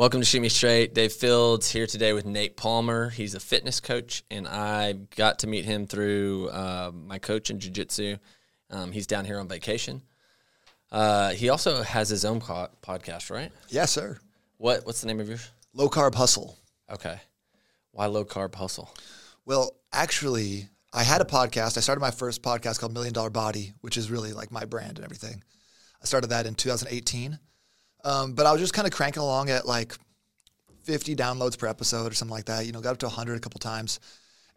Welcome to Shoot Me Straight. Dave Fields here today with Nate Palmer. He's a fitness coach, and I got to meet him through uh, my coach in Jiu Jitsu. Um, he's down here on vacation. Uh, he also has his own co- podcast, right? Yes, sir. What What's the name of yours? Low carb hustle. Okay. Why low carb hustle? Well, actually, I had a podcast. I started my first podcast called Million Dollar Body, which is really like my brand and everything. I started that in 2018. Um, but I was just kind of cranking along at like 50 downloads per episode or something like that. You know, got up to 100 a couple times.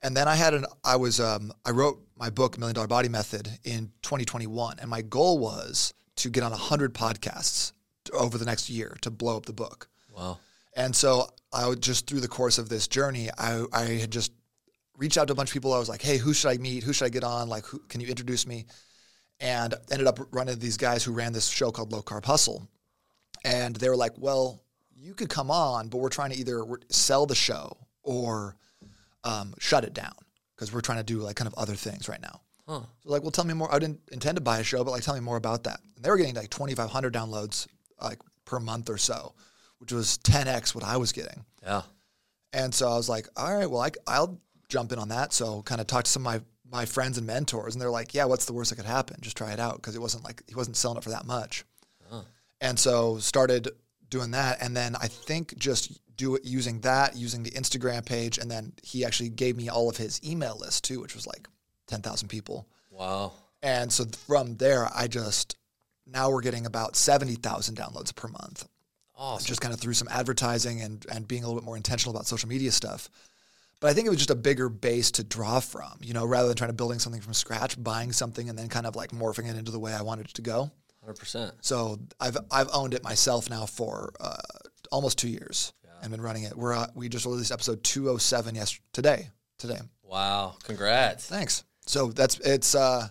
And then I had an, I was, um, I wrote my book, Million Dollar Body Method, in 2021. And my goal was to get on 100 podcasts over the next year to blow up the book. Wow. And so I would just through the course of this journey, I, I had just reached out to a bunch of people. I was like, hey, who should I meet? Who should I get on? Like, who, can you introduce me? And ended up running these guys who ran this show called Low Carb Hustle. And they were like, well, you could come on, but we're trying to either sell the show or um, shut it down because we're trying to do like kind of other things right now. Huh. So like, well, tell me more. I didn't intend to buy a show, but like, tell me more about that. And they were getting like 2,500 downloads like per month or so, which was 10x what I was getting. Yeah. And so I was like, all right, well, I, I'll jump in on that. So kind of talked to some of my my friends and mentors, and they're like, yeah, what's the worst that could happen? Just try it out because it wasn't like he wasn't selling it for that much. And so started doing that, and then I think just do it using that, using the Instagram page, and then he actually gave me all of his email list too, which was like ten thousand people. Wow. And so from there, I just now we're getting about seventy thousand downloads per month. Awesome. Just kind of through some advertising and and being a little bit more intentional about social media stuff. But I think it was just a bigger base to draw from, you know, rather than trying to building something from scratch, buying something and then kind of like morphing it into the way I wanted it to go. Hundred percent. So I've I've owned it myself now for uh, almost two years yeah. and been running it. We're uh, we just released episode two oh seven yesterday today today. Wow! Congrats. Thanks. So that's it's uh,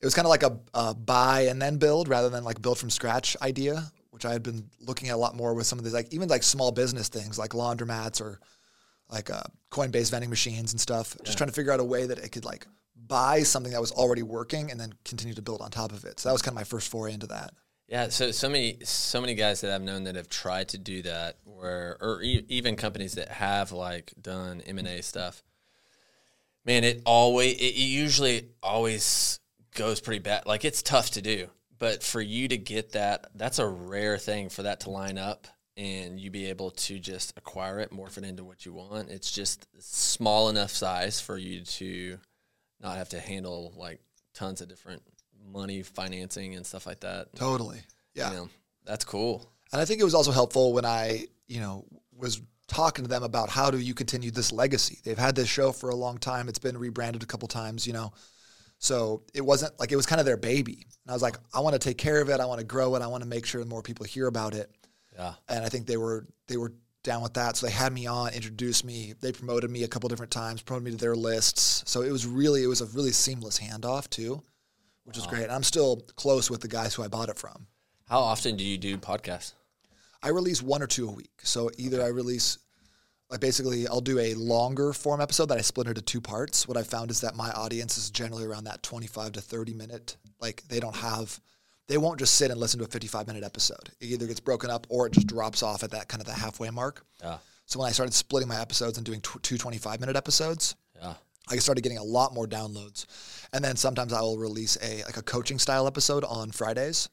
it was kind of like a, a buy and then build rather than like build from scratch idea, which I had been looking at a lot more with some of these like even like small business things like laundromats or like uh, coin-based vending machines and stuff. Yeah. Just trying to figure out a way that it could like buy something that was already working and then continue to build on top of it. So that was kind of my first foray into that. Yeah, so so many so many guys that I've known that have tried to do that, where or e- even companies that have like done M and A stuff. Man, it always it usually always goes pretty bad. Like it's tough to do, but for you to get that, that's a rare thing for that to line up and you be able to just acquire it, morph it into what you want. It's just small enough size for you to not have to handle like tons of different money financing and stuff like that. Totally. Yeah. You know, that's cool. And I think it was also helpful when I, you know, was talking to them about how do you continue this legacy. They've had this show for a long time. It's been rebranded a couple times, you know. So it wasn't like it was kind of their baby. And I was like, I want to take care of it. I want to grow it. I want to make sure more people hear about it. Yeah. And I think they were they were down with that. So they had me on, introduced me. They promoted me a couple different times, promoted me to their lists. So it was really it was a really seamless handoff too, which wow. was great. And I'm still close with the guys who I bought it from. How often do you do podcasts? I release one or two a week. So either okay. I release like basically I'll do a longer form episode that I split into two parts. What I found is that my audience is generally around that 25 to 30 minute. Like they don't have they won't just sit and listen to a 55 minute episode. It either gets broken up or it just drops off at that kind of the halfway mark. Yeah. So when I started splitting my episodes and doing two 25 minute episodes, yeah. I started getting a lot more downloads. And then sometimes I will release a like a coaching style episode on Fridays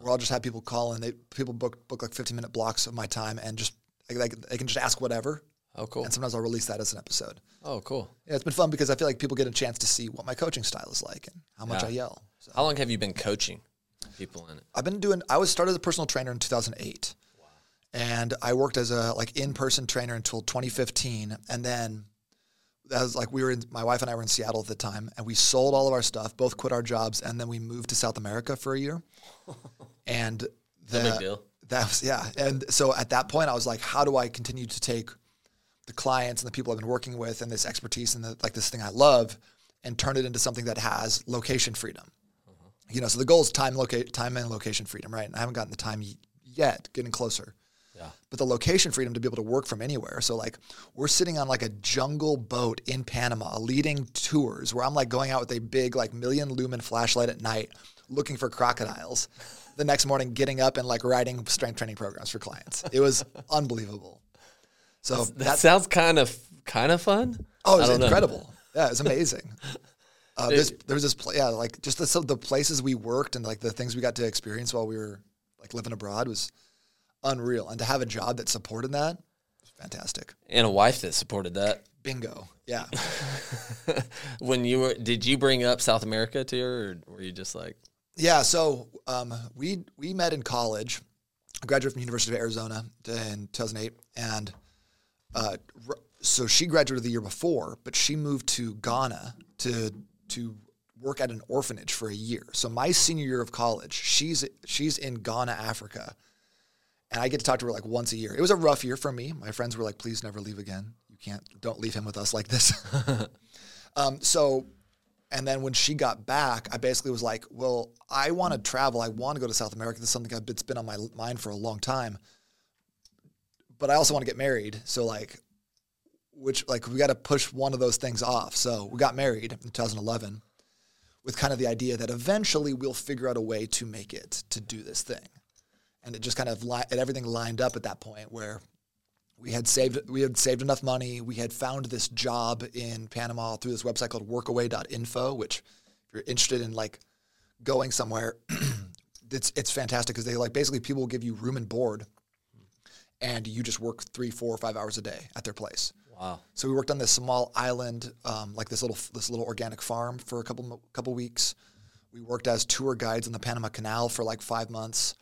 where I'll just have people call and they people book book like 15 minute blocks of my time and just like they can just ask whatever. Oh, cool. And sometimes I'll release that as an episode. Oh, cool. Yeah, it's been fun because I feel like people get a chance to see what my coaching style is like and how much yeah. I yell. So. How long have you been coaching? People in it? I've been doing. I was started as a personal trainer in 2008, wow. and I worked as a like in person trainer until 2015, and then that was like we were in. My wife and I were in Seattle at the time, and we sold all of our stuff, both quit our jobs, and then we moved to South America for a year. and the, no big deal. That was yeah, and so at that point, I was like, how do I continue to take the clients and the people I've been working with and this expertise and the, like this thing I love and turn it into something that has location freedom you know, so the goal is time, locate, time and location freedom, right? And I haven't gotten the time yet, getting closer. Yeah. But the location freedom to be able to work from anywhere. So like we're sitting on like a jungle boat in Panama, leading tours where I'm like going out with a big like million lumen flashlight at night, looking for crocodiles. The next morning, getting up and like writing strength training programs for clients. It was unbelievable. So That sounds kind of kind of fun. oh, it was don't know. incredible. Yeah, it was amazing. Uh, this, there was this, pla- yeah, like just the, so the places we worked and like the things we got to experience while we were like living abroad was unreal. And to have a job that supported that was fantastic. And a wife that supported that. Bingo. Yeah. when you were, did you bring up South America to her, or were you just like, Yeah, so um, we we met in college. I graduated from University of Arizona in 2008, and uh, so she graduated the year before, but she moved to Ghana to to work at an orphanage for a year. So my senior year of college, she's she's in Ghana, Africa, and I get to talk to her like once a year. It was a rough year for me. My friends were like, "Please never leave again. You can't. Don't leave him with us like this." um, so and then when she got back, I basically was like, well, I want to travel. I want to go to South America. This is something I've, it's been on my mind for a long time. But I also want to get married. So, like, which, like, we got to push one of those things off. So, we got married in 2011 with kind of the idea that eventually we'll figure out a way to make it to do this thing. And it just kind of, li- and everything lined up at that point where we had saved we had saved enough money. We had found this job in Panama through this website called workaway.info, which if you're interested in like going somewhere, it's it's fantastic because they like basically people will give you room and board and you just work three, four, or five hours a day at their place. Wow, So we worked on this small island, um, like this little this little organic farm for a couple couple weeks. We worked as tour guides in the Panama Canal for like five months.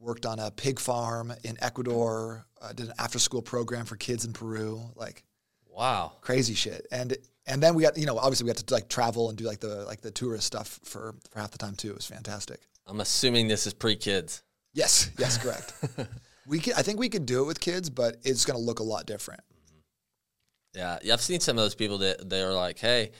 Worked on a pig farm in Ecuador. Uh, did an after school program for kids in Peru. Like wow, crazy shit. And and then we got you know obviously we got to like travel and do like the like the tourist stuff for for half the time too. It was fantastic. I'm assuming this is pre kids. Yes, yes, correct. we could, I think we could do it with kids, but it's going to look a lot different. Yeah, yeah, I've seen some of those people that they're like, hey,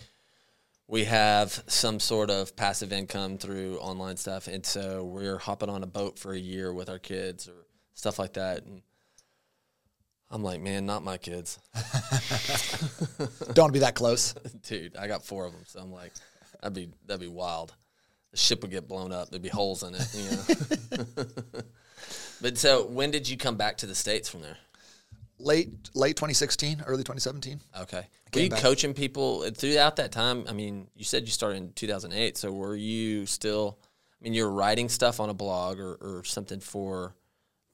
we have some sort of passive income through online stuff, and so we're hopping on a boat for a year with our kids or stuff like that. And I'm like, man, not my kids, Don't be that close. dude. I got four of them, so I'm like, that'd be that'd be wild. The ship would get blown up. There'd be holes in it, you know. but so, when did you come back to the states from there? Late late 2016, early 2017. Okay. Were you back. coaching people throughout that time? I mean, you said you started in 2008. So were you still, I mean, you're writing stuff on a blog or, or something for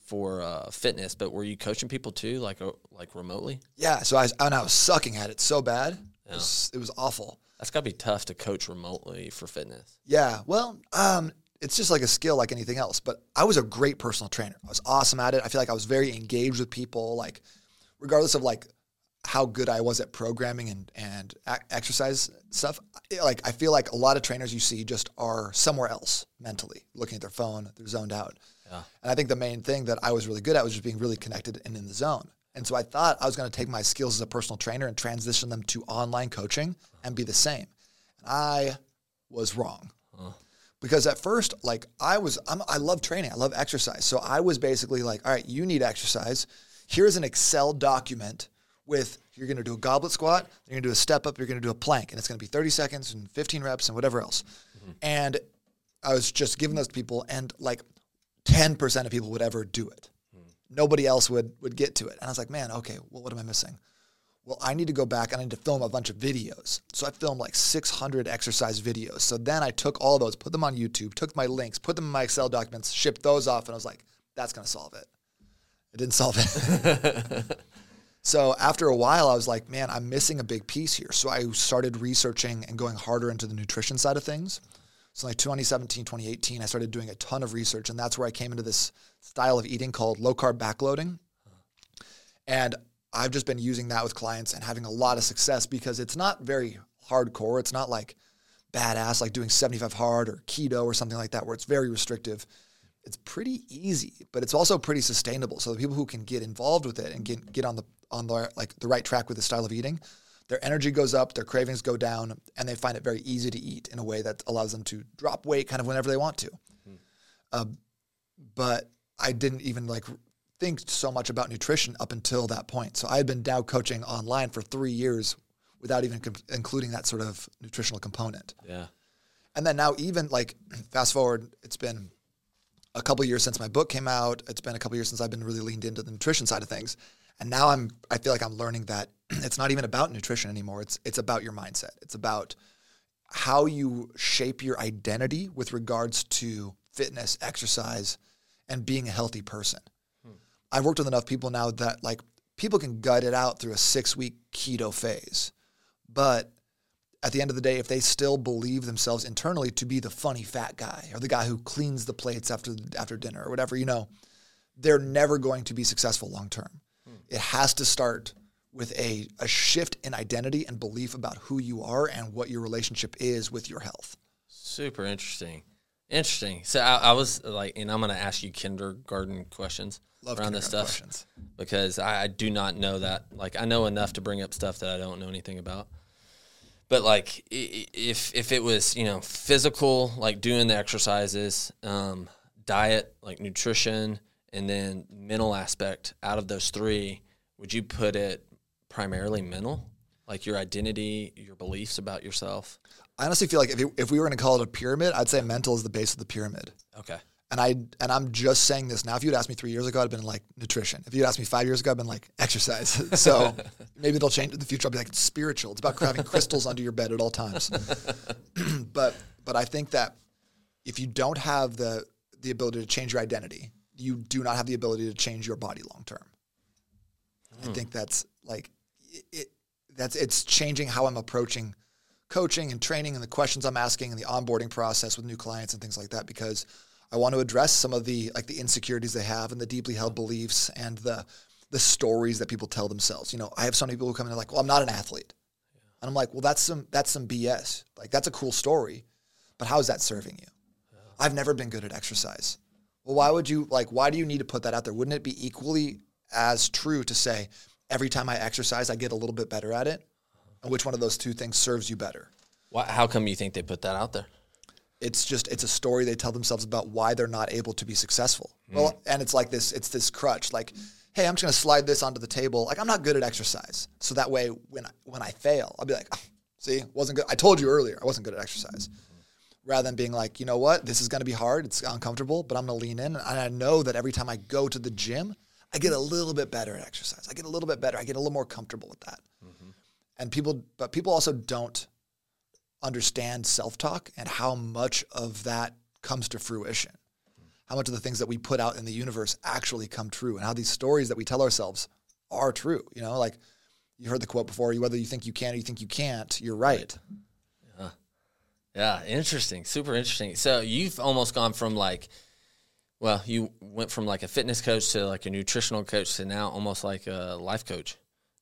for uh, fitness, but were you coaching people too, like uh, like remotely? Yeah, so I was, and I was sucking at it so bad. It, was, it was awful. That's got to be tough to coach remotely for fitness. Yeah, well, um, it's just like a skill like anything else. But I was a great personal trainer. I was awesome at it. I feel like I was very engaged with people, like regardless of like how good I was at programming and and exercise stuff. Like I feel like a lot of trainers you see just are somewhere else mentally, looking at their phone, they're zoned out. Yeah. And I think the main thing that I was really good at was just being really connected and in the zone. And so I thought I was going to take my skills as a personal trainer and transition them to online coaching and be the same. And I was wrong. Because at first, like I was, I'm, I love training. I love exercise. So I was basically like, all right, you need exercise. Here's an Excel document with you're going to do a goblet squat, you're going to do a step up, you're going to do a plank, and it's going to be 30 seconds and 15 reps and whatever else. Mm-hmm. And I was just giving those to people, and like 10% of people would ever do it. Hmm. Nobody else would would get to it. And I was like, man, okay, well, what am I missing? Well, I need to go back and I need to film a bunch of videos. So I filmed like 600 exercise videos. So then I took all those, put them on YouTube, took my links, put them in my Excel documents, shipped those off, and I was like, that's going to solve it. It didn't solve it. so after a while, I was like, man, I'm missing a big piece here. So I started researching and going harder into the nutrition side of things. So like 2017, 2018, I started doing a ton of research, and that's where I came into this style of eating called low carb backloading. And I've just been using that with clients and having a lot of success because it's not very hardcore. It's not like badass, like doing 75 hard or keto or something like that, where it's very restrictive. It's pretty easy, but it's also pretty sustainable. So the people who can get involved with it and get, get on the on the like the right track with the style of eating, their energy goes up, their cravings go down, and they find it very easy to eat in a way that allows them to drop weight kind of whenever they want to. Uh, but I didn't even like think so much about nutrition up until that point. So I had been now coaching online for three years without even com- including that sort of nutritional component. Yeah. And then now, even like fast forward, it's been a couple years since my book came out. It's been a couple years since I've been really leaned into the nutrition side of things. And now I'm I feel like I'm learning that it's not even about nutrition anymore. It's it's about your mindset. It's about how you shape your identity with regards to fitness, exercise, and being a healthy person. I've worked with enough people now that like people can gut it out through a 6-week keto phase. But at the end of the day, if they still believe themselves internally to be the funny fat guy or the guy who cleans the plates after after dinner or whatever, you know, they're never going to be successful long term. Hmm. It has to start with a, a shift in identity and belief about who you are and what your relationship is with your health. Super interesting. Interesting. So I, I was like, and I'm going to ask you kindergarten questions Love around this stuff questions. because I, I do not know that. Like, I know enough to bring up stuff that I don't know anything about. But like if if it was you know physical like doing the exercises um, diet like nutrition and then mental aspect out of those three would you put it primarily mental? Like your identity your beliefs about yourself? I honestly feel like if, if we were going to call it a pyramid i'd say mental is the base of the pyramid. Okay and I and I'm just saying this now. If you'd asked me three years ago, I'd been like nutrition. If you'd asked me five years ago, I'd been like exercise. so maybe they'll change in the future. I'll be like it's spiritual. It's about having crystals under your bed at all times. but but I think that if you don't have the the ability to change your identity, you do not have the ability to change your body long term. I hmm. think that's like it, it, That's it's changing how I'm approaching coaching and training and the questions I'm asking and the onboarding process with new clients and things like that because I want to address some of the like the insecurities they have and the deeply held beliefs and the the stories that people tell themselves. You know, I have some people who come in and like, "Well, I'm not an athlete," and I'm like, "Well, that's some that's some BS. Like, that's a cool story, but how is that serving you? Yeah. I've never been good at exercise. Well, why would you like? Why do you need to put that out there? Wouldn't it be equally as true to say every time I exercise, I get a little bit better at it? Uh-huh. And which one of those two things serves you better? Why, how come you think they put that out there? It's just it's a story they tell themselves about why they're not able to be successful. Mm. Well, and it's like this it's this crutch like hey, I'm just going to slide this onto the table. Like I'm not good at exercise. So that way when I, when I fail, I'll be like, oh, see, wasn't good. I told you earlier, I wasn't good at exercise. Rather than being like, you know what, this is going to be hard, it's uncomfortable, but I'm going to lean in and I know that every time I go to the gym, I get a little bit better at exercise. I get a little bit better. I get a little more comfortable with that. Mm-hmm. And people but people also don't understand self talk and how much of that comes to fruition. How much of the things that we put out in the universe actually come true, and how these stories that we tell ourselves are true. You know, like you heard the quote before: "Whether you think you can or you think you can't, you're right." Yeah, yeah, interesting, super interesting. So you've almost gone from like, well, you went from like a fitness coach to like a nutritional coach to now almost like a life coach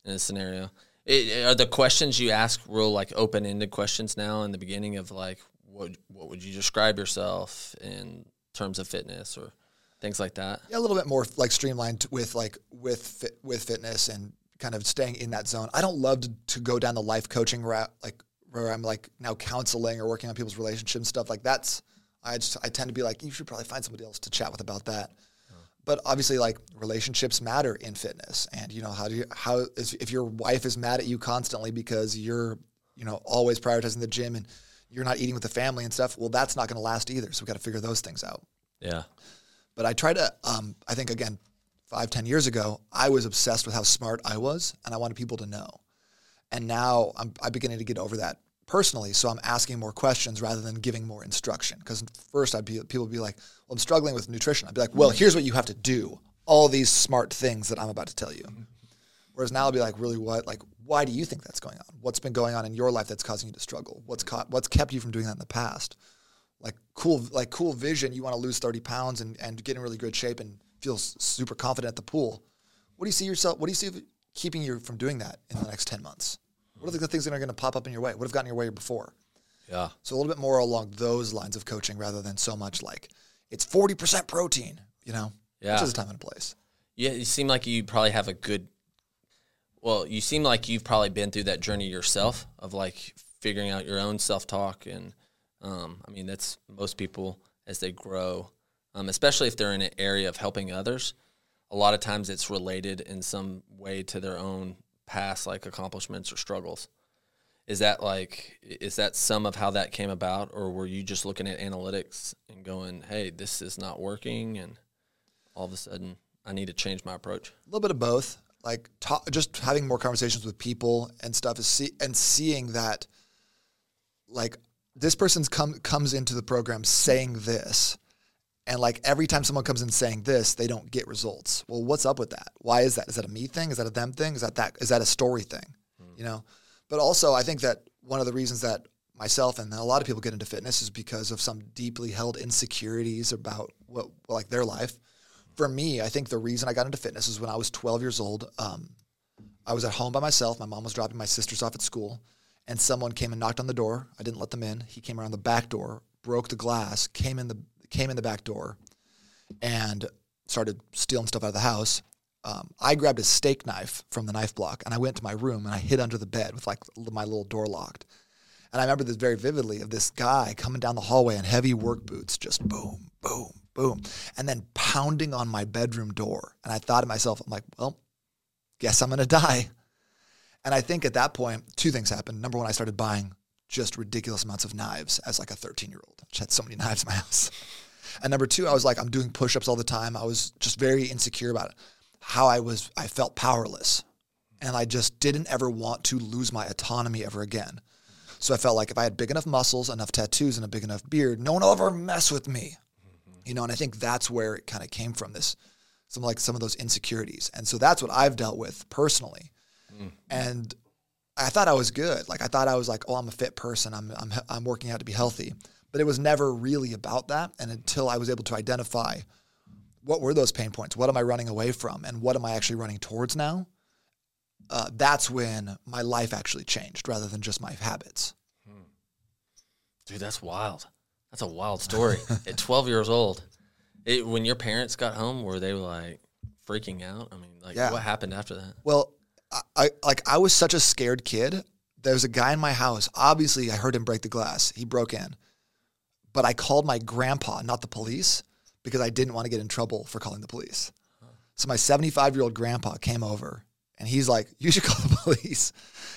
in this scenario. It, are the questions you ask real like open ended questions now in the beginning of like what what would you describe yourself in terms of fitness or things like that? Yeah, a little bit more like streamlined with like with fit, with fitness and kind of staying in that zone. I don't love to, to go down the life coaching route like where I'm like now counseling or working on people's relationships stuff like that's I just I tend to be like you should probably find somebody else to chat with about that but obviously like relationships matter in fitness. And you know how do you how is, if your wife is mad at you constantly because you're you know always prioritizing the gym and you're not eating with the family and stuff well that's not going to last either. So we got to figure those things out. Yeah. But i try to um, i think again five ten years ago i was obsessed with how smart i was and i wanted people to know. And now i'm, I'm beginning to get over that personally. So I'm asking more questions rather than giving more instruction. Because first, I'd be people would be like, "Well, I'm struggling with nutrition." I'd be like, "Well, mm-hmm. here's what you have to do. All these smart things that I'm about to tell you." Mm-hmm. Whereas now I'll be like, "Really, what? Like, why do you think that's going on? What's been going on in your life that's causing you to struggle? What's ca- what's kept you from doing that in the past? Like, cool, like cool vision. You want to lose 30 pounds and and get in really good shape and feel super confident at the pool. What do you see yourself? What do you see keeping you from doing that in the next 10 months?" What are the things that are going to pop up in your way? What have gotten your way before? Yeah. So a little bit more along those lines of coaching rather than so much like it's 40% protein, you know? Yeah. Which is a time and a place. Yeah, you seem like you probably have a good well, you seem like you've probably been through that journey yourself of like figuring out your own self talk and um, I mean that's most people as they grow, um, especially if they're in an area of helping others. A lot of times it's related in some way to their own past like accomplishments or struggles. is that like is that some of how that came about or were you just looking at analytics and going hey this is not working and all of a sudden i need to change my approach a little bit of both like just having more conversations with people and stuff is see- and seeing that like this person's come comes into the program saying this and like every time someone comes in saying this they don't get results. Well what's up with that? Why is that? Is that a me thing? Is that a them thing? Is that that is that a story thing? Mm. you know? But also i think that one of the reasons that myself and a lot of people get into fitness is because of some deeply held insecurities about what like their life. For me i think the reason i got into fitness is when i was 12 years old um, i was at home by myself. My mom was dropping my sisters off at school and someone came and knocked on the door. I didn't let them in. He came around the back door, broke the glass, came in the came in the back door, and started stealing stuff out of the house. Um, I grabbed a steak knife from the knife block and I went to my room and I hid under the bed with like my little door locked. And I remember this very vividly of this guy coming down the hallway in heavy work boots, just boom, boom, boom, and then pounding on my bedroom door. And I thought to myself, I'm like, well, guess I'm gonna die. And I think at that point, two things happened. Number one, I started buying just ridiculous amounts of knives as like a 13 year old. I had so many knives in my house. And number two, I was like, I'm doing push ups all the time. I was just very insecure about it. How I was, I felt powerless. And I just didn't ever want to lose my autonomy ever again. So I felt like if I had big enough muscles, enough tattoos, and a big enough beard, no one will ever mess with me. You know, and I think that's where it kind of came from this, some like some of those insecurities. And so that's what I've dealt with personally Mm. And I thought I was good. Like I thought I was like, oh, I'm a fit person. I'm I'm I'm working out to be healthy. But it was never really about that. And until I was able to identify what were those pain points, what am I running away from, and what am I actually running towards now, uh, that's when my life actually changed rather than just my habits. Hmm. Dude, that's wild. That's a wild story. At 12 years old, it, when your parents got home, were they like freaking out? I mean, like, yeah. what happened after that? Well, I, like I was such a scared kid. There was a guy in my house. Obviously, I heard him break the glass. He broke in, but I called my grandpa, not the police, because I didn't want to get in trouble for calling the police. So my 75 year old grandpa came over, and he's like, "You should call the police."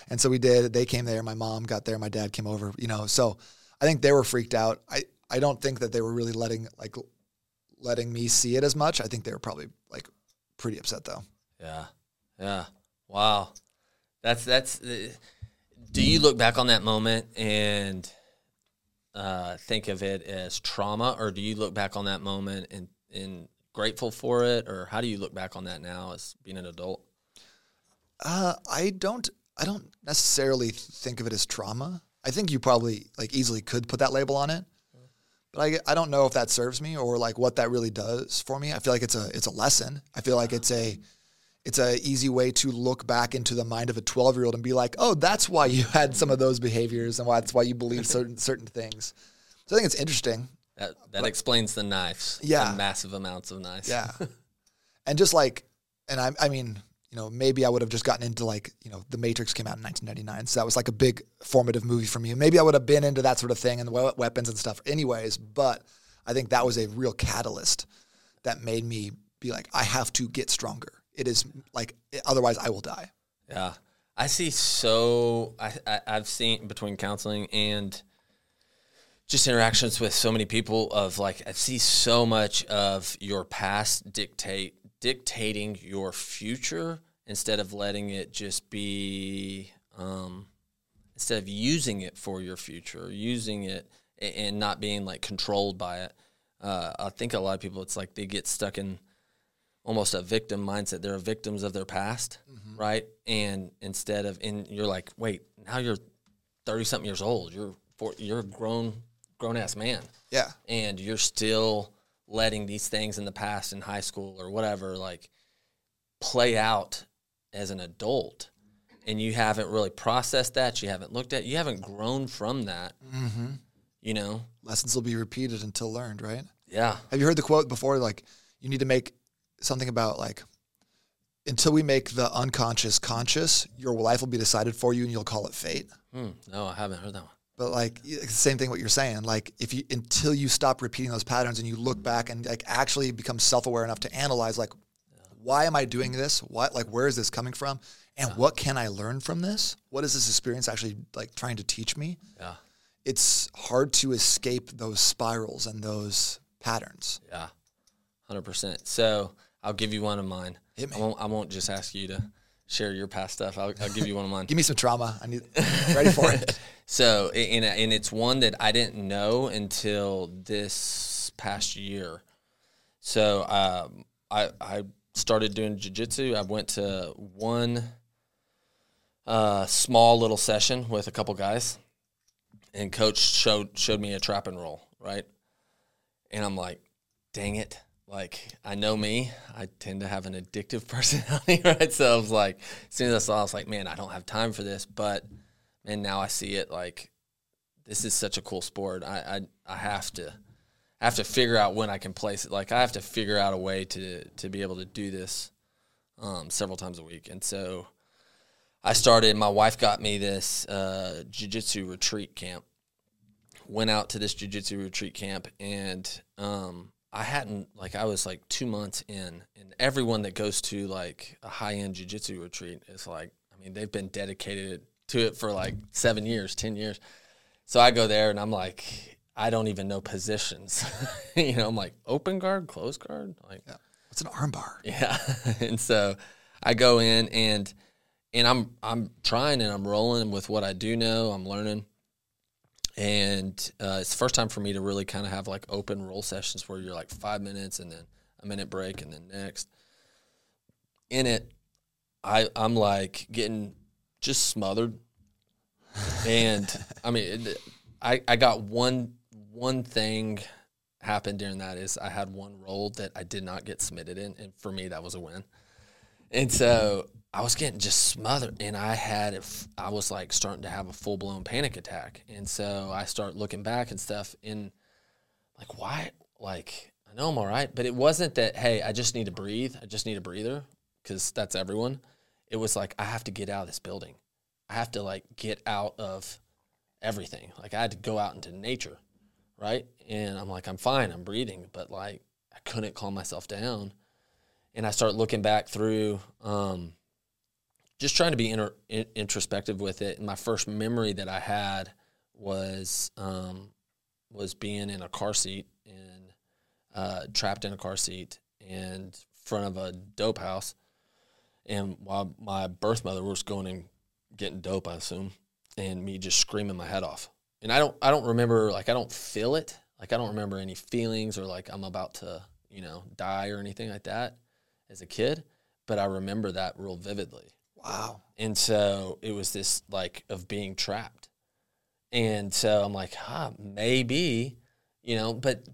And so we did. They came there. My mom got there. My dad came over. You know, so I think they were freaked out. I I don't think that they were really letting like letting me see it as much. I think they were probably like pretty upset though. Yeah, yeah. Wow, that's that's. Uh, do you look back on that moment and uh, think of it as trauma, or do you look back on that moment and and grateful for it, or how do you look back on that now as being an adult? Uh, I don't. I don't necessarily think of it as trauma. I think you probably like easily could put that label on it, but I, I don't know if that serves me or like what that really does for me. I feel like it's a it's a lesson. I feel like it's a it's a easy way to look back into the mind of a 12 year old and be like, oh, that's why you had some of those behaviors and why that's why you believe certain certain things. So I think it's interesting. That that but, explains the knives. Yeah, the massive amounts of knives. Yeah, and just like, and I, I mean, you know, maybe I would have just gotten into like, you know, The Matrix came out in 1999, so that was like a big formative movie for me. Maybe I would have been into that sort of thing and weapons and stuff, anyways. But I think that was a real catalyst that made me be like, I have to get stronger it is like otherwise I will die. Yeah, I see. So I, I I've seen between counseling and just interactions with so many people of like I see so much of your past dictate dictating your future instead of letting it just be um, instead of using it for your future, using it and not being like controlled by it. Uh, I think a lot of people, it's like they get stuck in almost a victim mindset. They're victims of their past, mm-hmm. right? And instead of, and you're like, wait, now you're thirty something years old. You're for, you're a grown grown ass man. Yeah, and you're still letting these things in the past in high school or whatever like play out as an adult and you haven't really processed that you haven't looked at you haven't grown from that mm-hmm. you know lessons will be repeated until learned right yeah have you heard the quote before like you need to make something about like until we make the unconscious conscious, your life will be decided for you, and you'll call it fate. Hmm. No, I haven't heard that one. But like it's the same thing what you're saying. Like if you until you stop repeating those patterns and you look back and like actually become self aware enough to analyze like why am I doing this? What like where is this coming from? And what can I learn from this? What is this experience actually like trying to teach me? Yeah. It's hard to escape those spirals and those patterns. Yeah. Hundred percent. So I'll give you one of mine. I won't I won't just ask you to share your past stuff. I'll, I'll give you one of mine. Give me some trauma. I need ready for it. So, and, and it's one that I didn't know until this past year. So, um, I, I started doing jujitsu. I went to one uh, small little session with a couple guys, and coach showed showed me a trap and roll, right? And I'm like, dang it. Like, I know me. I tend to have an addictive personality, right? So I was like, as soon as I saw I was like, man, I don't have time for this. But and now I see it like this is such a cool sport. I I, I have to I have to figure out when I can place it. Like I have to figure out a way to to be able to do this um, several times a week. And so I started. My wife got me this uh, jujitsu retreat camp. Went out to this jujitsu retreat camp, and um, I hadn't like I was like two months in, and everyone that goes to like a high end jujitsu retreat is like, I mean, they've been dedicated to it for like seven years, ten years. So I go there and I'm like, I don't even know positions. you know, I'm like open guard, close guard, like Yeah. What's an armbar? yeah. and so I go in and and I'm I'm trying and I'm rolling with what I do know. I'm learning. And uh, it's the first time for me to really kind of have like open roll sessions where you're like five minutes and then a minute break and then next. In it, I I'm like getting just smothered. And I mean, it, I I got one one thing happened during that is I had one roll that I did not get submitted in, and for me that was a win. And so I was getting just smothered, and I had I was like starting to have a full blown panic attack, and so I start looking back and stuff, and like why like I know I'm all right, but it wasn't that hey I just need to breathe, I just need a breather because that's everyone. It was like I have to get out of this building, I have to like get out of everything. Like I had to go out into nature, right? And I'm like I'm fine, I'm breathing, but like I couldn't calm myself down and I start looking back through, um, just trying to be inter- in- introspective with it. My first memory that I had was um, was being in a car seat and uh, trapped in a car seat in front of a dope house, and while my birth mother was going and getting dope, I assume, and me just screaming my head off. And I don't, I don't remember, like I don't feel it, like I don't remember any feelings or like I'm about to, you know, die or anything like that as a kid, but I remember that real vividly. Wow. And so it was this like of being trapped. And so I'm like, huh, maybe, you know, but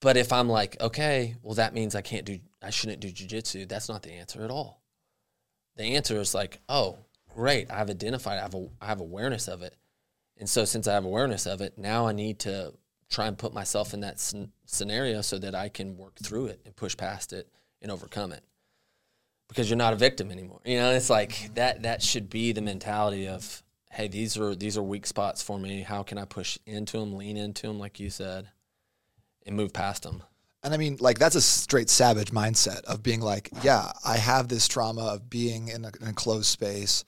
but if I'm like, okay, well that means I can't do I shouldn't do jujitsu, that's not the answer at all. The answer is like, oh, great, I've identified, I have I have awareness of it. And so since I have awareness of it, now I need to try and put myself in that scenario so that I can work through it and push past it and overcome it because you're not a victim anymore. You know, it's like that that should be the mentality of hey, these are these are weak spots for me. How can I push into them, lean into them like you said and move past them? And I mean, like that's a straight savage mindset of being like, yeah, I have this trauma of being in a, an enclosed space.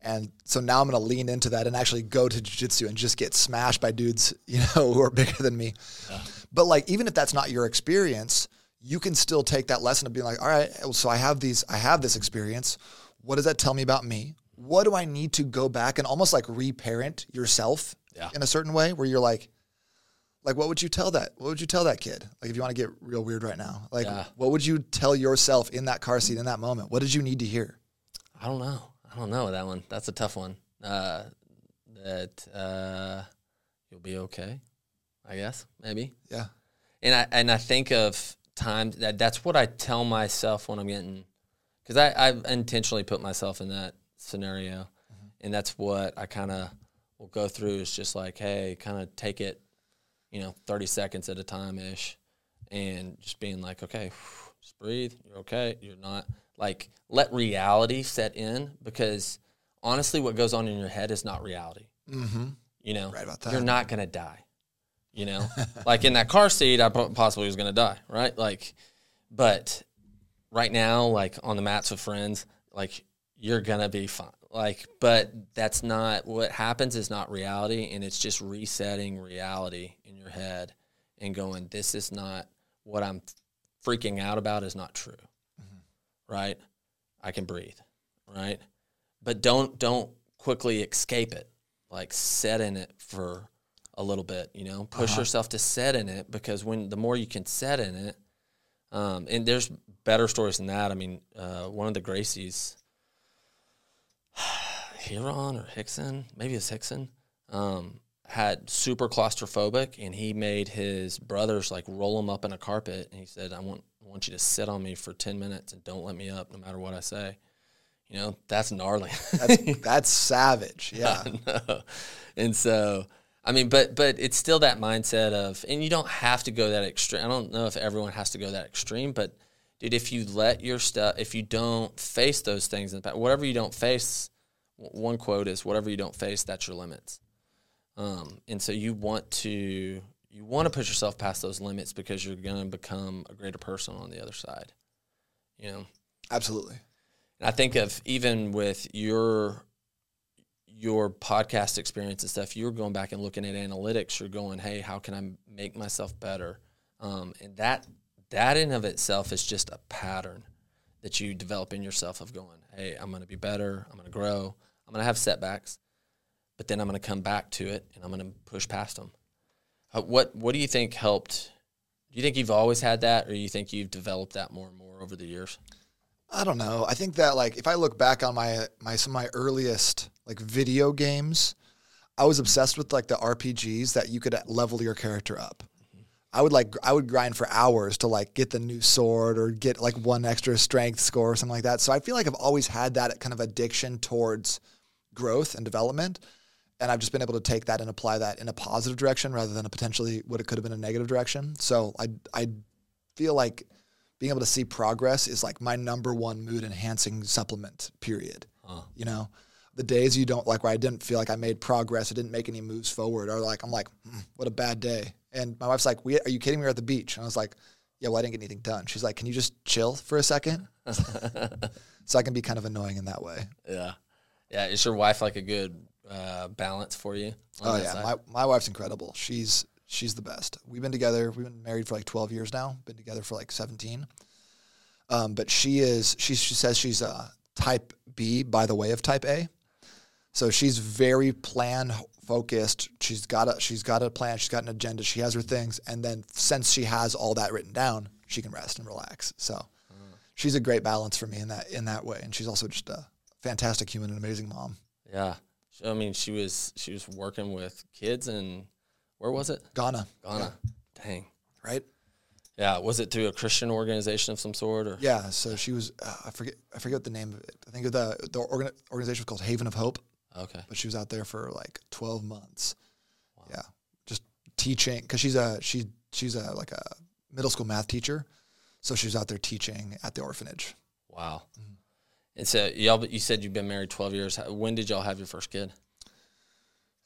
And so now I'm going to lean into that and actually go to jiu-jitsu and just get smashed by dudes, you know, who are bigger than me. Yeah. But like, even if that's not your experience, you can still take that lesson of being like, all right, so I have these, I have this experience. What does that tell me about me? What do I need to go back and almost like reparent yourself yeah. in a certain way where you're like, like what would you tell that? What would you tell that kid? Like if you want to get real weird right now, like yeah. what would you tell yourself in that car seat in that moment? What did you need to hear? I don't know. I don't know that one. That's a tough one. Uh, that uh, you'll be okay. I guess maybe. Yeah. And I and I think of times that that's what I tell myself when I'm getting because I I've intentionally put myself in that scenario, mm-hmm. and that's what I kind of will go through. Is just like, hey, kind of take it, you know, thirty seconds at a time ish, and just being like, okay, just breathe. You're okay. You're not like let reality set in because honestly, what goes on in your head is not reality. Mm-hmm. You know, right about that. You're not gonna die you know like in that car seat i possibly was going to die right like but right now, like on the mats with friends, like you're gonna be fine. Like, but that's not what happens. Is not reality, and it's just resetting reality in your head and going, "This is not what I'm freaking out about. Is not true." Mm-hmm. Right? I can breathe. Right? But don't don't quickly escape it. Like set in it for a little bit. You know, push uh-huh. yourself to set in it because when the more you can set in it, um, and there's better stories than that. I mean, uh, one of the Gracies, Rorion or Rickson, maybe it's Rickson, um, had super claustrophobic, and he made his brothers like roll him up in a carpet, and he said, "I want I want you to sit on me for ten minutes and don't let me up, no matter what I say." You know, that's gnarly. that's, that's savage. Yeah. and so I mean, but but it's still that mindset of, and you don't have to go that extreme. I don't know if everyone has to go that extreme, but dude, if you let your stuff, if you don't face those things in the past, whatever you don't face, one quote is, "Whatever you don't face, that's your limits." Um, and so you want to you want to push yourself past those limits because you're going to become a greater person on the other side. You know, absolutely. And I think of even with your your podcast experience and stuff, you're going back and looking at analytics. You're going, hey, how can I make myself better? Um, and that that in of itself is just a pattern that you develop in yourself of going, hey, I'm going to be better. I'm going to grow. I'm going to have setbacks, but then I'm going to come back to it and I'm going to push past them. Uh, what What do you think helped? Do you think you've always had that, or you think you've developed that more and more over the years? I don't know. I think that like if I look back on my my some of my earliest like video games, I was obsessed with like the RPGs that you could uh, level your character up. I would like I would grind for hours to like get the new sword or get like one extra strength score or something like that. So I feel like I've always had that kind of addiction towards growth and development. And I've just been able to take that and apply that in a positive direction rather than a potentially what it could have been a negative direction. So I I feel like being able to see progress is like my number one mood enhancing supplement, period. Huh. You know, the days you don't like where I didn't feel like I made progress, I didn't make any moves forward, or like, I'm like, mm, what a bad day. And my wife's like, we, are you kidding me? We're at the beach. And I was like, yeah, well, I didn't get anything done. She's like, can you just chill for a second? so I can be kind of annoying in that way. Yeah. Yeah. Is your wife like a good uh, balance for you? Oh yeah. Side? My, my wife's incredible. She's, she's the best. We've been together. We've been married for like 12 years now. Been together for like 17. Um, but she is. She she says she's a type B by the way of type A. So she's very plan focused. She's got a she's got a plan. She's got an agenda. She has her things, and then since she has all that written down, she can rest and relax. So mm. she's a great balance for me in that in that way. And she's also just a fantastic human and amazing mom. Yeah, I mean, she was she was working with kids and where was it? Ghana. Ghana. Yeah. Dang. Right. Yeah. Was it through a Christian organization of some sort? Or yeah. So she was. Uh, I forget. I forget the name of it. I think the the organ, organization was called Haven of Hope. Okay. But she was out there for like twelve months. Wow. Yeah. Just teaching because she's a she she's a like a middle school math teacher, so she was out there teaching at the orphanage. Wow. Mm-hmm. And so y'all, you said you've been married twelve years. When did y'all have your first kid?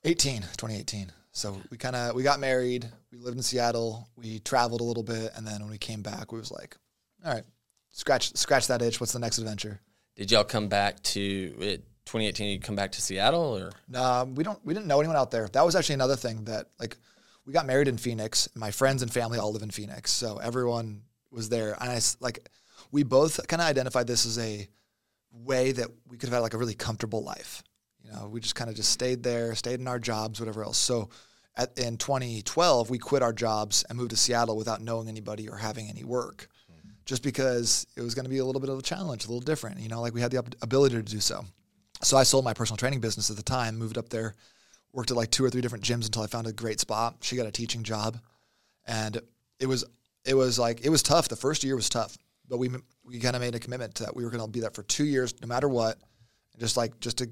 18, 2018. So we kind of we got married. We lived in Seattle. We traveled a little bit, and then when we came back, we was like, all right, scratch scratch that itch. What's the next adventure? Did y'all come back to it? 2018, you come back to Seattle, or no? we don't. We didn't know anyone out there. That was actually another thing that like we got married in Phoenix. My friends and family all live in Phoenix, so everyone was there. And I like we both kind of identified this as a way that we could have had like a really comfortable life. You know, we just kind of just stayed there, stayed in our jobs, whatever else. So at, in 2012, we quit our jobs and moved to Seattle without knowing anybody or having any work, mm-hmm. just because it was going to be a little bit of a challenge, a little different. You know, like we had the ability to do so. So I sold my personal training business at the time, moved up there, worked at like two or three different gyms until I found a great spot. She got a teaching job, and it was it was like it was tough. The first year was tough, but we we kind of made a commitment to that we were going to be there for two years, no matter what, just like just to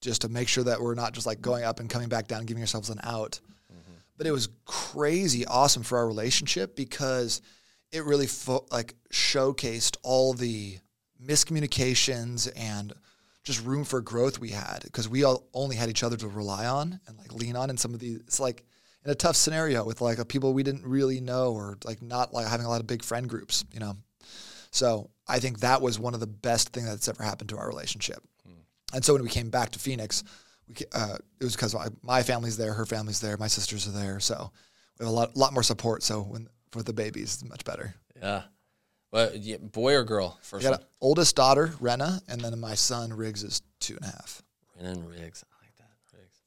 just to make sure that we're not just like going up and coming back down, giving ourselves an out. Mm-hmm. But it was crazy awesome for our relationship because it really fo- like showcased all the miscommunications and just room for growth we had because we all only had each other to rely on and like lean on in some of these it's like in a tough scenario with like people we didn't really know or like not like having a lot of big friend groups you know so I think that was one of the best things that's ever happened to our relationship. And so when we came back to Phoenix, we, uh, it was because my, my family's there, her family's there, my sisters are there, so we have a lot lot more support. So when for the babies, it's much better. Yeah. Well, yeah, boy or girl? I First got one. oldest daughter, Renna, and then my son Riggs is two and a half. Brennan Riggs. I like that. Riggs.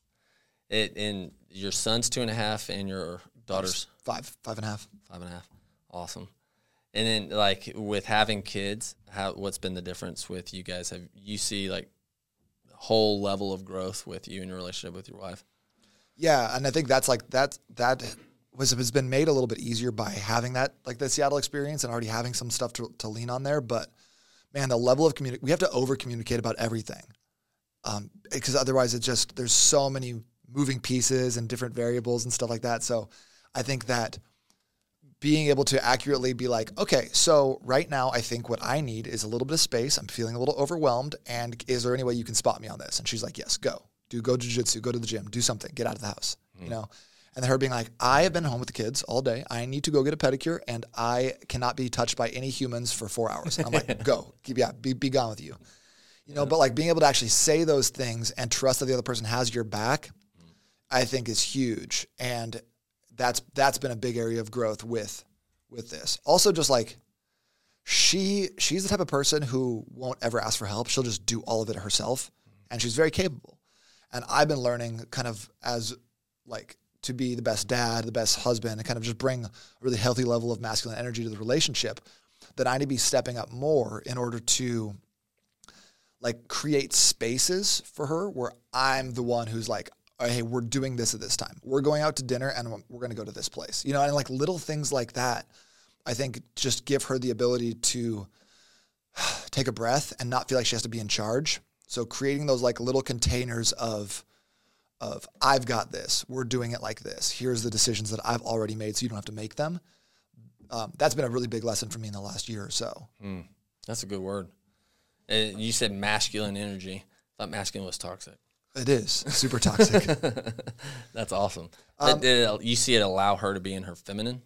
It and your son's two and a half, and your daughter's Five, five and a half. five and a half. Awesome. And then, like with having kids, how what's been the difference with you guys? Have you see like whole level of growth with you and your relationship with your wife? Yeah, and I think that's like that that was it has been made a little bit easier by having that like the Seattle experience and already having some stuff to, to lean on there. But man, the level of communication we have to over communicate about everything, um, because otherwise it's just there's so many moving pieces and different variables and stuff like that. So I think that being able to accurately be like, okay, so right now I think what I need is a little bit of space. I'm feeling a little overwhelmed, and is there any way you can spot me on this? And she's like, yes, go, do go jujitsu, go to the gym, do something, get out of the house, you know. And her being like, I have been home with the kids all day. I need to go get a pedicure, and I cannot be touched by any humans for four hours. And I'm like, go, yeah, be be gone with you, you know. But like being able to actually say those things and trust that the other person has your back, I think is huge, and that's that's been a big area of growth with with this. Also, just like she she's the type of person who won't ever ask for help. She'll just do all of it herself, and she's very capable. And I've been learning kind of as like to be the best dad, the best husband, and kind of just bring a really healthy level of masculine energy to the relationship. That I need to be stepping up more in order to like create spaces for her where I'm the one who's like, "Oh, hey, we're doing this at this time. We're going out to dinner and we're going to go to this place. You know, and like little things like that, I think just give her the ability to take a breath and not feel like she has to be in charge. So creating those like little containers of of I've got this. We're doing it like this. Here's the decisions that I've already made, so you don't have to make them. Um, that's been a really big lesson for me in the last year or so. That's a good word. And you said masculine energy. I thought masculine was toxic. It is super toxic. That's awesome. Um, Did it- you see it allow her to be in her feminine?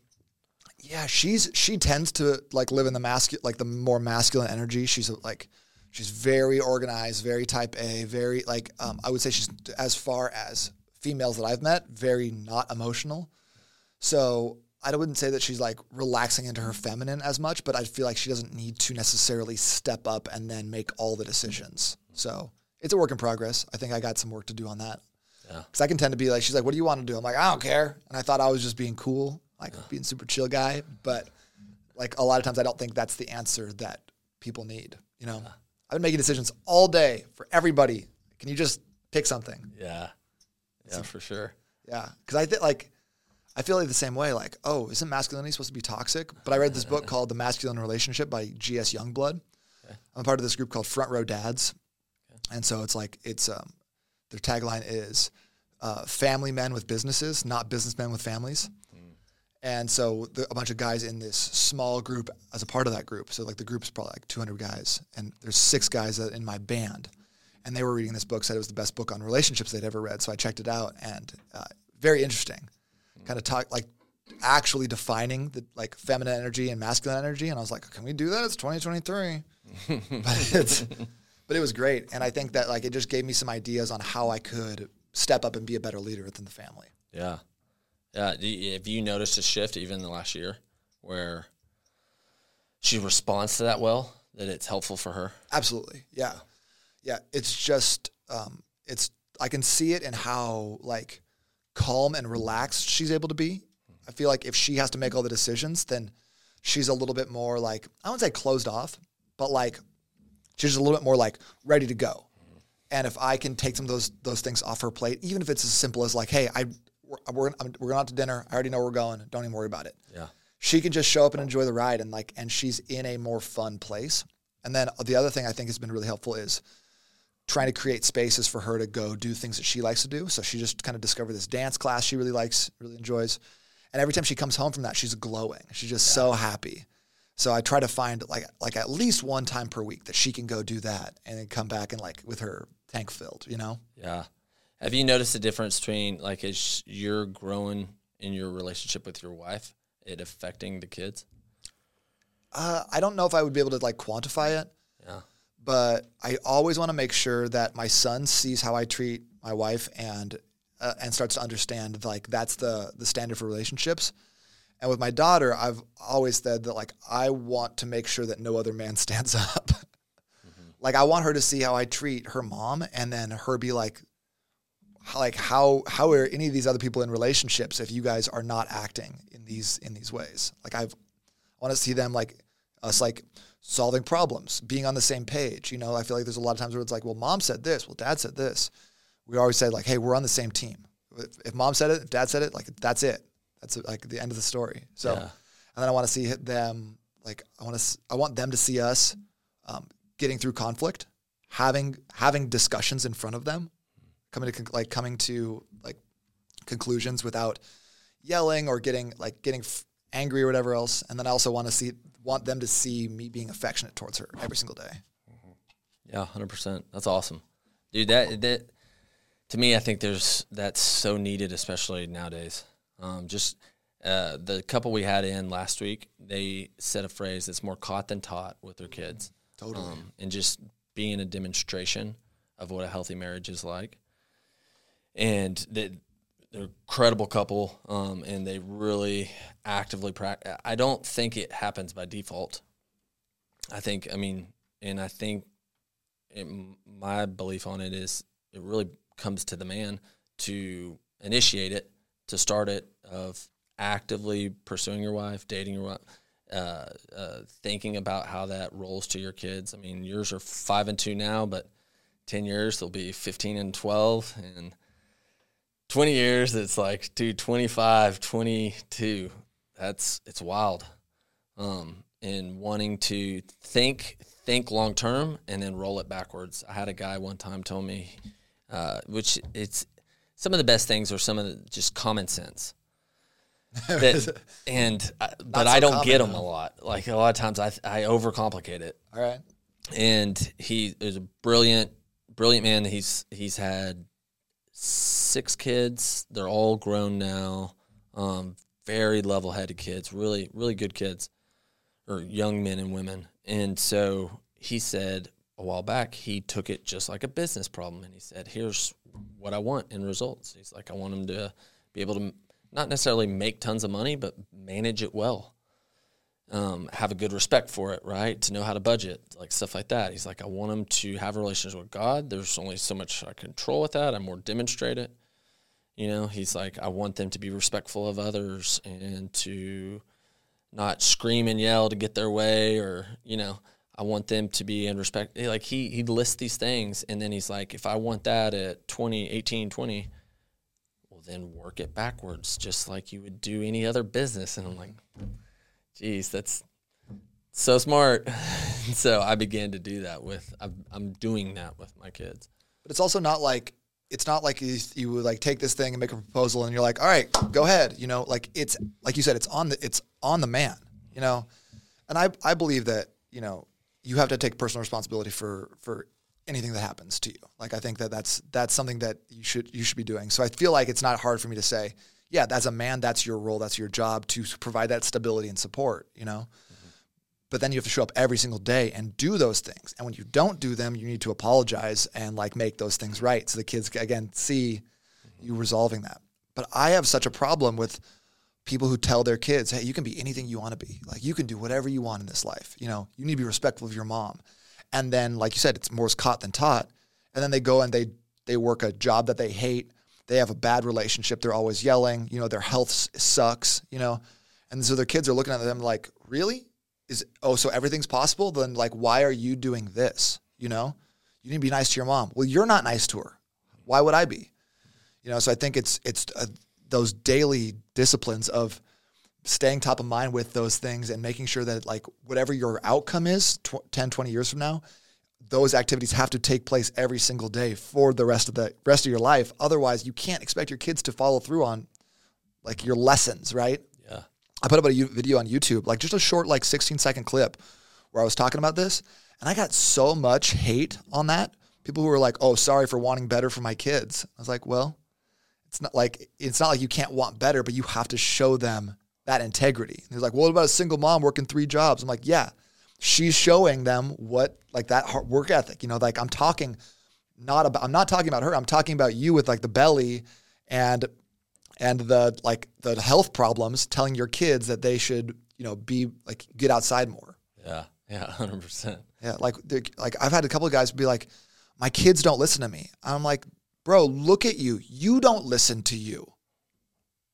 yeah, she's she tends to like live in the masculine, like the more masculine energy. She's like, she's very organized, very type A, very like um, I would say she's as far as females that I've met, very not emotional. So I wouldn't say that she's like relaxing into her feminine as much, but I feel like she doesn't need to necessarily step up and then make all the decisions. So it's a work in progress. I think I got some work to do on that. Yeah. Because I can tend to be like, she's like, what do you want to do? I'm like, I don't care. And I thought I was just being cool, like being super chill guy. But like a lot of times I don't think that's the answer that people need. You know, I've been making decisions all day for everybody. Can you just pick something? Yeah. Yeah, for sure. Yeah. Because I think like, I feel like the same way. Like, oh, isn't masculinity supposed to be toxic? But I read this book called The Masculine Relationship by G.S. Youngblood. I'm part of this group called Front Row Dads, and so it's like it's um, their tagline is uh, "Family men with businesses, not businessmen with families." And so the, a bunch of guys in this small group as a part of that group. So like the group's probably like 200 guys, and there's six guys that in my band, and they were reading this book. Said it was the best book on relationships they'd ever read. So I checked it out, and uh, very interesting. Kind of talk like actually defining the like feminine energy and masculine energy, and I was like, can we do that? It's 2023, but it's but it was great, and I think that like it just gave me some ideas on how I could step up and be a better leader within the family. Yeah. Do you, have you noticed a shift even in the last year where she responds to that well, that it's helpful for her? Absolutely. Yeah. Yeah. It's just, um, it's, I can see it in how like calm and relaxed she's able to be. I feel like if she has to make all the decisions, then she's a little bit more like, I wouldn't say closed off, but like she's just a little bit more like ready to go. And if I can take some of those, those things off her plate, even if it's as simple as like, Hey, I, we're, uh, we're, I'm, we're going out to dinner. I already know where we're going. Don't even worry about it Yeah. she can just show up and enjoy the ride and like and she's in a more fun place and then the other thing i think has been really helpful is trying to create spaces for her to go do things that she likes to do so she just kind of discovered this dance class she really likes really enjoys and every time she comes home from that she's glowing she's just so happy so i try to find like like at least one time per week that she can go do that and then come back and like with her tank filled you know Yeah. Have you noticed a difference between like as you're growing in your relationship with your wife, it affecting the kids? Uh, I don't know if I would be able to like quantify it, Yeah. but I always want to make sure that my son sees how I treat my wife and uh, and starts to understand like that's the the standard for relationships. And with my daughter, I've always said that like I want to make sure that no other man stands up. Like I want her to see how I treat her mom, and then her be like, like how how are any of these other people in relationships if you guys are not acting in these in these ways? Like I've I want to see them like us like solving problems, being on the same page. You know, I feel like there's a lot of times where it's like, well, mom said this, well, dad said this. We always say like, hey, we're on the same team. If, if mom said it, if dad said it, like that's it. That's like the end of the story. So, Yeah. and then I want to see them like I want to I want them to see us um, getting through conflict, having having discussions in front of them, coming to like coming to like conclusions without yelling or getting like getting f- angry or whatever else. And then I also want to see want them to see me being affectionate towards her every single day. Yeah, hundred percent. That's awesome, dude. That that to me, I think there's that's so needed, especially nowadays. Um, just uh, the couple we had in last week, they said a phrase that's more caught than taught with their kids, Totally. um, and just being a demonstration of what a healthy marriage is like. And they, they're a credible couple, um, and they really actively practice. I don't think it happens by default. I think, I mean, and I think it, my belief on it is it really comes to the man to initiate it, to start it, of actively pursuing your wife, dating your wife, uh, uh, thinking about how that rolls to your kids. I mean, yours are five and two now, but 10 years they'll be 15 and 12. And 20 years, it's like, dude, 25, 22. That's, it's wild. Um, and wanting to think, think long term and then roll it backwards. I had a guy one time tell me, uh, which it's some of the best things are some of the just common sense. That, and I, but so I don't get them though. a lot. Like a lot of times, I I overcomplicate it All right. and he is a brilliant, brilliant man. He's he's had six kids. They're all grown now. Um, very level-headed kids. Really, really good kids, or young men and women. And so he said a while back he took it just like a business problem, and he said, "Here's what I want in results." He's like, "I want them to be able to not necessarily make tons of money, but manage it well." Um, have a good respect for it, right? To know how to budget, like stuff like that. He's like, I want them to have a relationship with God. There's only so much I control with that. I more demonstrate it. You know, he's like, I want them to be respectful of others and to not scream and yell to get their way, or you know, I want them to be in respect. Like he he lists these things, and then he's like, if I want that at 20, 18, 20, well then work it backwards, just like you would do any other business. And I'm like, Jeez, that's so smart. so I began to do that with. I'm, I'm doing that with my kids. But it's also not like it's not like you, you would like take this thing and make a proposal and you're like, all right, go ahead. You know, like it's like you said, it's on the it's on the man. You know, and I I believe that you know you have to take personal responsibility for for anything that happens to you. Like I think that that's that's something that you should you should be doing. So I feel like it's not hard for me to say, yeah, as a man, that's your role, that's your job to provide that stability and support. You know. Mm-hmm. But then you have to show up every single day and do those things. And when you don't do them, you need to apologize and like make those things right. So the kids again see mm-hmm. you resolving that. But I have such a problem with people who tell their kids, "Hey, you can be anything you want to be. Like you can do whatever you want in this life. You know, you need to be respectful of your mom." And then, like you said, it's more caught than taught. And then they go and they they work a job that they hate. They have a bad relationship. They're always yelling. You know, their health sucks. You know, and so their kids are looking at them like, "Really? Is oh, so everything's possible? Then like, why are you doing this? You know, you need to be nice to your mom. Well, you're not nice to her. Why would I be? You know, so I think it's it's uh, those daily disciplines of staying top of mind with those things and making sure that like whatever your outcome is tw- 10 20 years from now those activities have to take place every single day for the rest of the rest of your life otherwise you can't expect your kids to follow through on like your lessons right Yeah. I put up a u- video on YouTube, like just a short, like 16 second clip where I was talking about this. And I got so much hate on that. People who were like, oh, sorry for wanting better for my kids. I was like, well, it's not like, it's not like you can't want better, but you have to show them that integrity. And he's like, well, what about a single mom working three jobs? I'm like, yeah, she's showing them what like that hard work ethic. You know, like I'm talking not about I'm not talking about her. I'm talking about you with like the belly and and the like the health problems telling your kids that they should, you know, be like get outside more. Yeah. Yeah, 100%. Yeah, like like I've had a couple of guys be like, "My kids don't listen to me." I'm like, "Bro, look at you. You don't listen to you."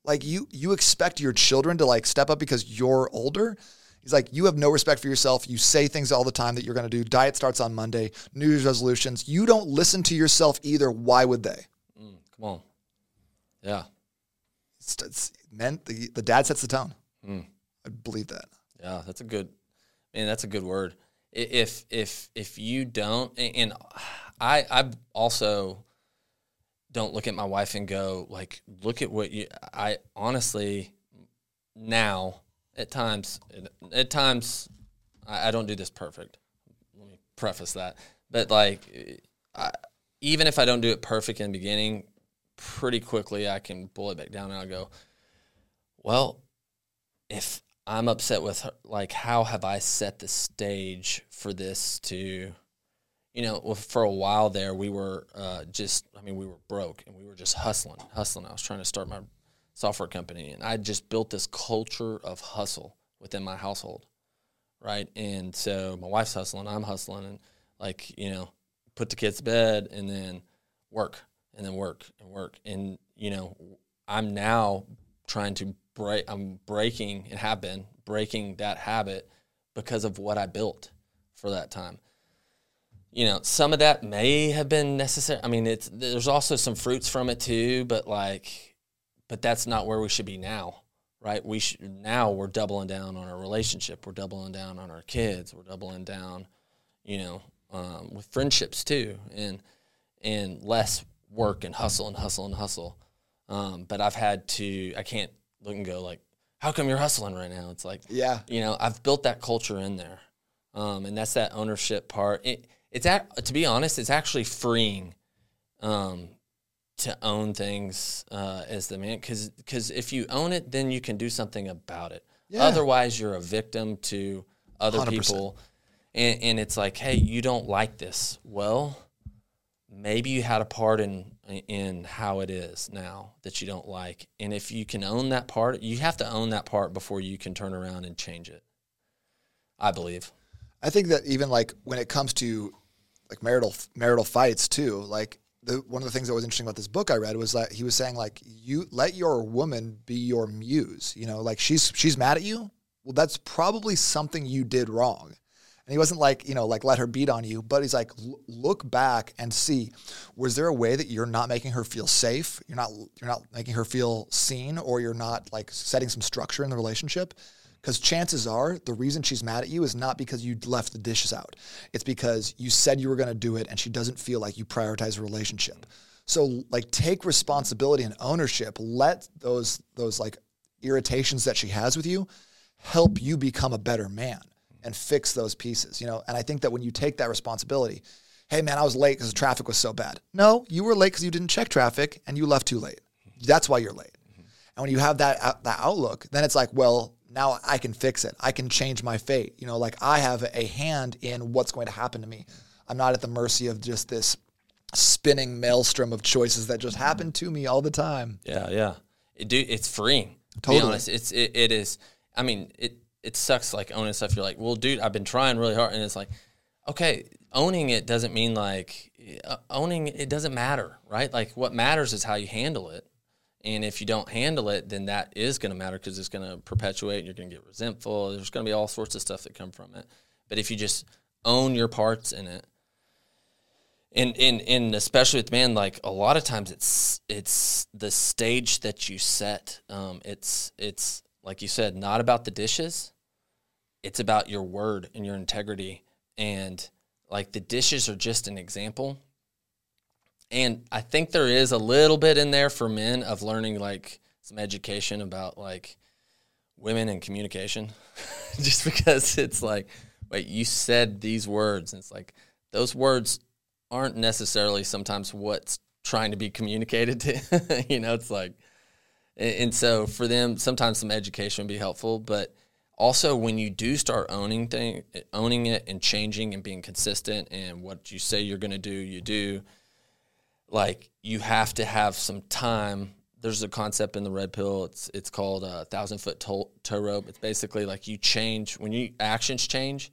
Like you you expect your children to like step up because you're older. He's like, you have no respect for yourself. You say things all the time that you're going to do. Diet starts on Monday. New Year's resolutions. You don't listen to yourself either. Why would they? Mm, come on. Yeah. It's, it's meant the, the dad sets the tone. Mm. I believe that. Yeah, that's a good, man. That's a good word. If if if you don't, and I I also don't look at my wife and go like, look at what you. I honestly now at times at times I, I don't do this perfect. Let me preface that, but like, I, even if I don't do it perfect in the beginning, pretty quickly I can pull it back down and I'll go, well, if I'm upset with her, like, how have I set the stage for this to you know, for a while there, we were uh, just, I mean, we were broke and we were just hustling, hustling. I was trying to start my software company and I just built this culture of hustle within my household. Right. And so my wife's hustling, I'm hustling, and like, you know, put the kids to bed and then work and then work and work. And, you know, I'm now trying to break, I'm breaking and have been breaking that habit because of what I built for that time you know, some of that may have been necessary. I mean, it's there's also some fruits from it too, but like, but that's not where we should be now, right? We should now we're doubling down on our relationship, we're doubling down on our kids, we're doubling down, you know, um, with friendships too, and and less work and hustle and hustle and hustle. Um, but I've had to, I can't look and go like, how come you're hustling right now? It's like, yeah, you know, I've built that culture in there, um, and that's that ownership part. It, it's at, to be honest, it's actually freeing um, to own things uh, as the man because because if you own it, then you can do something about it. Yeah. Otherwise, you're a victim to other 100%. people, and, and it's like, hey, you don't like this. Well, maybe you had a part in in how it is now that you don't like, and if you can own that part, you have to own that part before you can turn around and change it. I believe. I think that even like when it comes to like marital marital fights too. Like the, one of the things that was interesting about this book I read was that he was saying like you let your woman be your muse. You know, like she's she's mad at you. Well, that's probably something you did wrong. And he wasn't like, you know, like let her beat on you, but he's like, look back and see, was there a way that you're not making her feel safe? You're not, you're not making her feel seen, or you're not like setting some structure in the relationship. Because chances are the reason she's mad at you is not because you left the dishes out. It's because you said you were going to do it and she doesn't feel like you prioritize a relationship. So like take responsibility and ownership. Let those those like irritations that she has with you help you become a better man and fix those pieces, you know? And I think that when you take that responsibility, hey man, I was late because the traffic was so bad. No, you were late because you didn't check traffic and you left too late. That's why you're late. And when you have that that outlook, then it's like, well, now I can fix it. I can change my fate. You know, like I have a hand in what's going to happen to me. I'm not at the mercy of just this spinning maelstrom of choices that just happen to me all the time. Yeah, yeah. It do it's freeing. Totally. To be honest, it's it, it is. I mean, it it sucks like owning stuff. You're like, well, dude, I've been trying really hard, and it's like, okay, owning it doesn't mean like uh, owning it doesn't matter, right? Like what matters is how you handle it. And if you don't handle it, then that is going to matter because it's going to perpetuate. You're going to get resentful. There's going to be all sorts of stuff that come from it. But if you just own your parts in it, and and and especially with man, like a lot of times it's it's the stage that you set. Um, it's it's like you said, not about the dishes. It's about your word and your integrity. And like the dishes are just an example and I think there is a little bit in there for men of learning like some education about like women and communication, just because it's like, wait, you said these words, and it's like those words aren't necessarily sometimes what's trying to be communicated to. you know, it's like And, so for them, sometimes some education would be helpful, but also when you do start owning thing, owning it and changing and being consistent and what you say you're going to do, you do. Like you have to have some time. There's a concept in the red pill. It's it's called a thousand foot tow, rope. It's basically like you change when you actions change.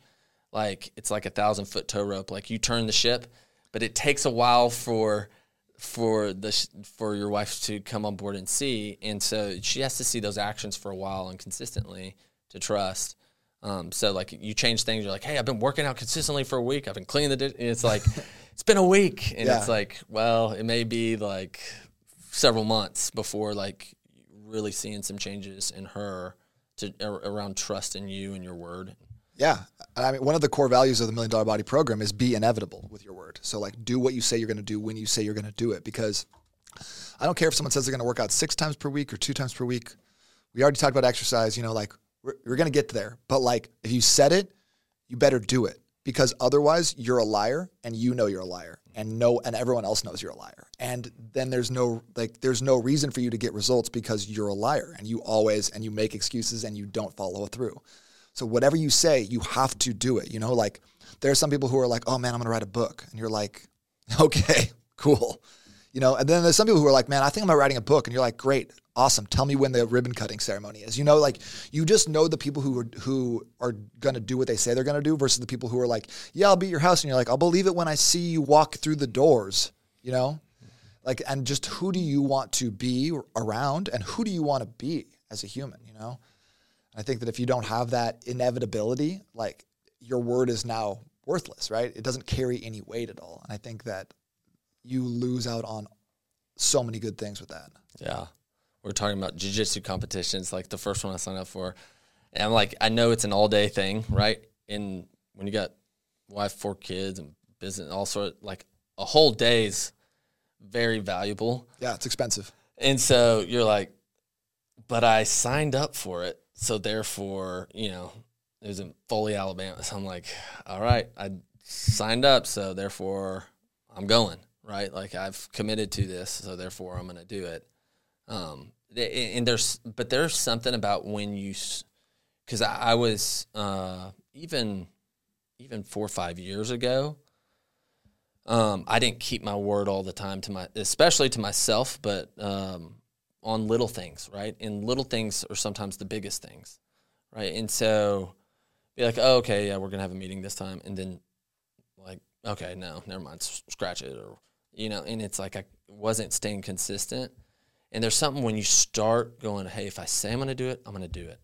Like it's like a thousand foot tow rope. Like you turn the ship, but it takes a while for for the for your wife to come on board and see, and so she has to see those actions for a while and consistently to trust. Um, so like you change things, you're like, hey, I've been working out consistently for a week. I've been cleaning the. And it's like, it's been a week, and yeah. it's like, well, it may be like several months before like really seeing some changes in her to around trust in you and your word. Yeah. I mean, one of the core values of the Million Dollar Body Program is be inevitable with your word. So, like, do what you say you're going to do when you say you're going to do it. Because I don't care if someone says they're going to work out six times per week or two times per week. We already talked about exercise. You know, like, we're, we're going to get there. But, like, if you said it, you better do it. Because otherwise, you're a liar and you know you're a liar and no and everyone else knows you're a liar. And then there's no like there's no reason for you to get results because you're a liar and you always and you make excuses and you don't follow through. So whatever you say, you have to do it. You know, like there are some people who are like, "Oh man, I'm going to write a book," and you're like, "Okay, cool." You know, and then there's some people who are like, "Man, I think I'm writing a book," and you're like, "Great, awesome. Tell me when the ribbon cutting ceremony is." You know, like you just know the people who are who are going to do what they say they're going to do versus the people who are like, "Yeah, I'll be at your house," and you're like, "I'll believe it when I see you walk through the doors." You know, like and just who do you want to be around, and who do you want to be as a human? You know. I think that if you don't have that inevitability, like your word is now worthless, right? It doesn't carry any weight at all. And I think that you lose out on so many good things with that. Yeah. We're talking about jiu-jitsu competitions, like the first one I signed up for. And I'm like, I know it's an all day thing, right? And when you got wife, four kids and business, all sort like a whole day's very valuable. Yeah, it's expensive. And so you're like, but I signed up for it so therefore, you know, it was in Foley, Alabama. So I'm like, all right, I signed up, so therefore I'm going, right? Like I've committed to this, so therefore I'm going to do it. Um, and there's, but there's something about when you, because I, I, was uh, even, even four or five years ago. Um, I didn't keep my word all the time to my, especially to myself, but um, on little things, right? And little things are sometimes the biggest things, right? And so be like, oh, okay, yeah, we're gonna have a meeting this time, and then like, okay, no, never mind, scratch it, or you know, and it's like I wasn't staying consistent. And there's something when you start going, hey, if I say I'm gonna do it, I'm gonna do it.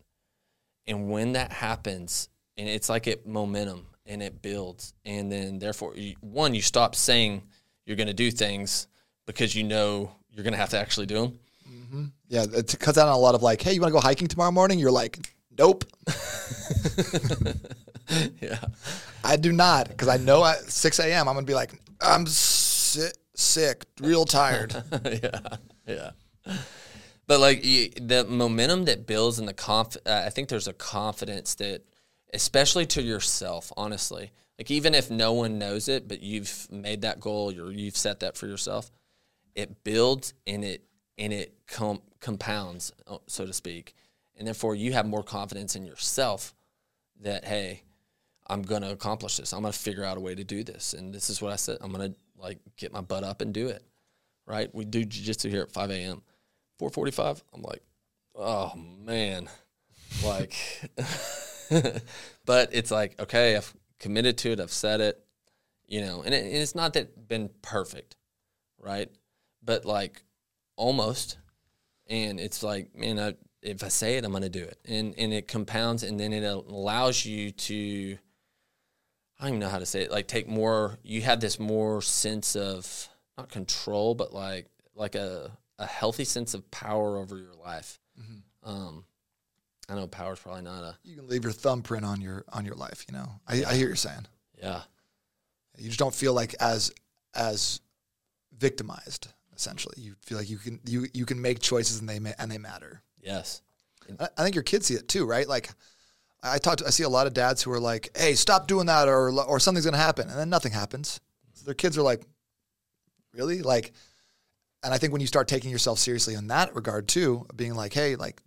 And when that happens, and it's like it momentum and it builds, and then therefore, you, one, you stop saying you're gonna do things because you know you're gonna have to actually do them Mm-hmm. Yeah, it cuts out on a lot of like, hey, you want to go hiking tomorrow morning? You're like, nope. yeah, I do not because I know at 6 a.m. I'm gonna be like, I'm sick, sick real tired. yeah, yeah. But like the momentum that builds and the conf, uh, I think there's a confidence that, especially to yourself, honestly, like even if no one knows it, but you've made that goal, you're, you've set that for yourself, it builds and it and it com- compounds, uh, so to speak. And therefore, you have more confidence in yourself that, hey, I'm going to accomplish this. I'm going to figure out a way to do this. And this is what I said. I'm going to like get my butt up and do it. Right. We do jujitsu here at 5 a.m. 445. I'm like, oh man. like, but it's like, okay, I've committed to it. I've said it, you know, and, it, and it's not that been perfect. Right. But like, almost. And it's like, man, I, if I say it, I'm going to do it. And, and it compounds and then it allows you to, I don't even know how to say it, like take more, you have this more sense of not control, but like, like a, a healthy sense of power over your life. Mm-hmm. Um, I know power is probably not a. You can leave your thumbprint on your on your life. You know, I, I hear you're saying. Yeah. You just don't feel like as as victimized essentially. You feel like you can you you can make choices and they ma- and they matter. Yes. I, I think your kids see it too, right? Like I talk to, I see a lot of dads who are like, "Hey, stop doing that or or something's going to happen." And then nothing happens. So their kids are like, "Really?" Like and I think when you start taking yourself seriously in that regard too, being like, hey, like,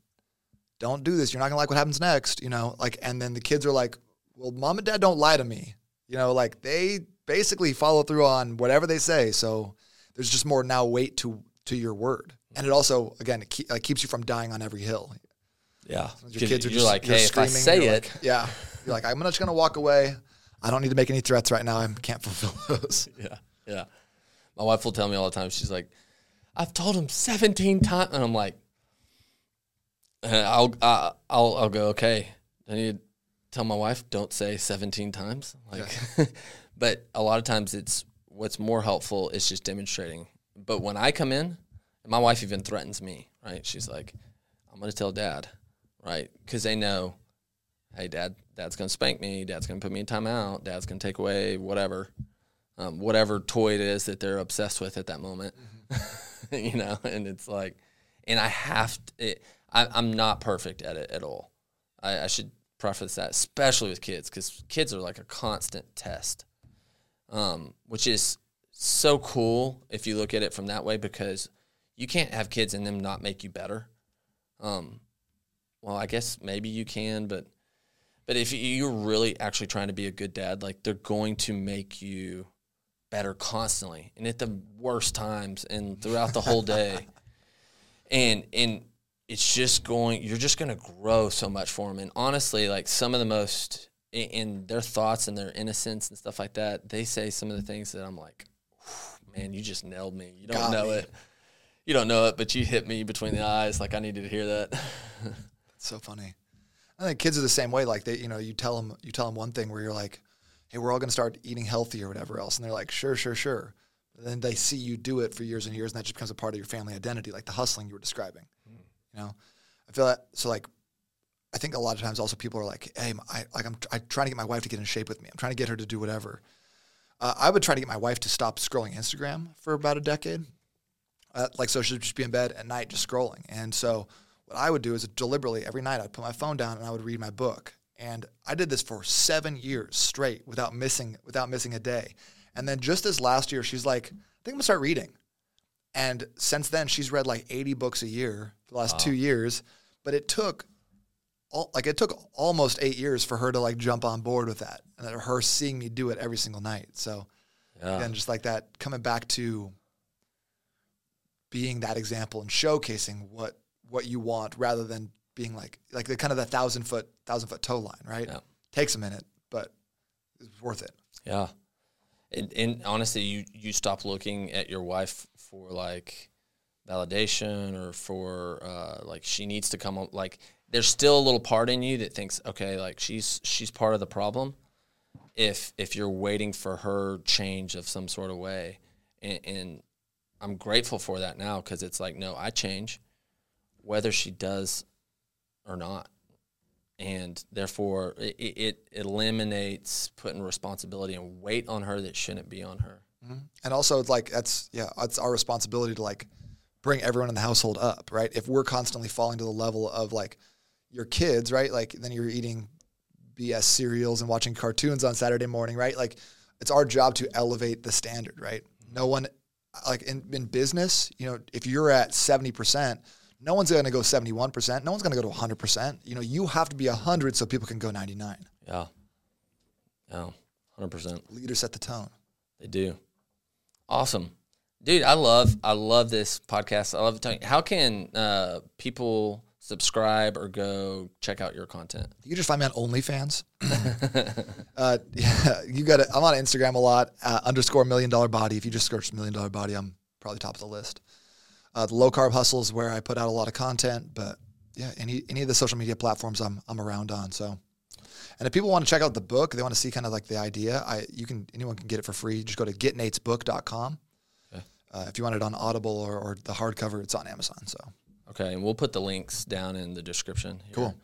don't do this. You're not gonna like what happens next, you know. Like, and then the kids are like, well, mom and dad don't lie to me, you know. Like they basically follow through on whatever they say. So there's just more now weight to to your word, and it also again it like, keeps you from dying on every hill. Yeah. Your kids are just like, you're hey, if I say it, like- yeah, you're like, I'm just gonna walk away. I don't need to make any threats right now. I can't fulfill those. Yeah, yeah. My wife will tell me all the time. She's like, "I've told him 17 times," and I'm like, uh, "I'll, uh, I'll, I'll go. Okay, I need to tell my wife, don't say 17 times." Like, but a lot of times it's what's more helpful is just demonstrating. But when I come in, my wife even threatens me. Right? She's like, "I'm going to tell dad," right? Because they know, hey, dad, dad's going to spank me. Dad's going to put me in timeout. Dad's going to take away whatever um, whatever toy it is that they're obsessed with at that moment, you know. And it's like, and I have to. It, I, I'm not perfect at it at all. I, I should preface that, especially with kids, because kids are like a constant test, um, which is so cool if you look at it from that way, because you can't have kids and them not make you better. Um, well, I guess maybe you can, but but if you- you're really actually trying to be a good dad, like they're going to make you better constantly and at the worst times and throughout the whole day. and and it's just going you're just going to grow so much for them and honestly like some of the most in, their thoughts and their innocence and stuff like that they say some of the things that i'm like man you just nailed me you don't Got know me. it you don't know it but you hit me between the eyes like i needed to hear that It's so funny. I think kids are the same way. Like they, you know, you tell them, you tell them one thing where you're like, "Hey, we're all going to start eating healthy or whatever else," and they're like, "Sure, sure, sure." But then they see you do it for years and years, and that just becomes a part of your family identity, like the hustling you were describing. You know, I feel that. So like, I think a lot of times also people are like, "Hey, I like I'm, I'm trying to get my wife to get in shape with me. I'm trying to get her to do whatever." Uh, I would try to get my wife to stop scrolling Instagram for about a decade. Uh, like so she'd just be in bed at night just scrolling. And so what I would do is deliberately every night I'd put my phone down and I would read my book. And I did this for seven years straight without missing without missing a day. And then just this last year, she's like, I think I'm gonna start reading. And since then, she's read like 80 books a year for the last two years. But it took all, like it took almost eight years for her to like jump on board with that, and that her seeing me do it every single night. So yeah again, just like that, coming back to being that example and showcasing what what you want rather than being like like the kind of the thousand foot thousand foot tow line, right? Yeah. Takes a minute, but it's worth it. Yeah. And, and honestly, you, you stop looking at your wife for like validation or for uh, like she needs to come on. Like there's still a little part in you that thinks, okay, like she's she's part of the problem. If if you're waiting for her change of some sort of way, and, and I'm grateful for that now because it's like, no, I change, whether she does or not and therefore it, it eliminates putting responsibility and weight on her that shouldn't be on her. Mm-hmm. And also, it's like that's yeah, it's our responsibility to like bring everyone in the household up, right? If we're constantly falling to the level of like your kids, right? Like then you're eating BS cereals and watching cartoons on Saturday morning, right? Like it's our job to elevate the standard, right? No one like in, in business, you know, if you're at 70%, no one's going to go 71%. No one's going to go to 100%. You know, you have to be 100 so people can go 99. Yeah. Yeah. Hundred percent. Leaders set the tone. They do. Awesome. Dude, I love I love this podcast. I love telling you. how can uh, people subscribe or go check out your content? You just find me on OnlyFans. uh, yeah, you got. I'm on Instagram a lot. Uh, underscore million dollar body. If you just search million dollar body, I'm probably top of the list. Uh, the low carb hustle is where I put out a lot of content, but yeah, any any of the social media platforms I'm I'm around on. So, and if people want to check out the book, they want to see kind of like the idea. I you can anyone can get it for free. Just go to getnatesbook.com. Okay. Uh, if you want it on Audible or, or the hardcover, it's on Amazon. So Okay, and we'll put the links down in the description. Here. Cool.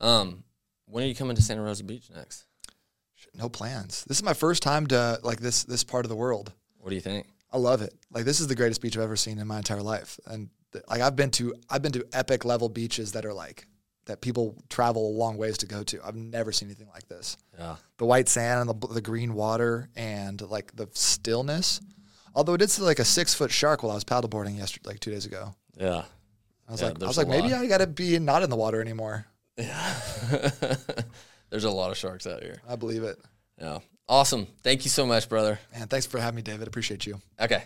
Um, when are you coming to Santa Rosa Beach next? no plans. This is my first time to like this this part of the world. What do you think? I love it. Like this is the greatest beach I've ever seen in my entire life. And like I've been to I've been to epic level beaches that are like that people travel a long ways to go to. I've never seen anything like this. Yeah. The white sand and the, the green water and like the stillness. Although I did see like a six foot shark while I was paddleboarding yesterday, like two days ago. Yeah. I was yeah, like, I was like, maybe. I got to be not in the water anymore. Yeah. there's a lot of sharks out here. I believe it. Yeah. Awesome. Thank you so much, brother. And thanks for having me, David. Appreciate you. Okay.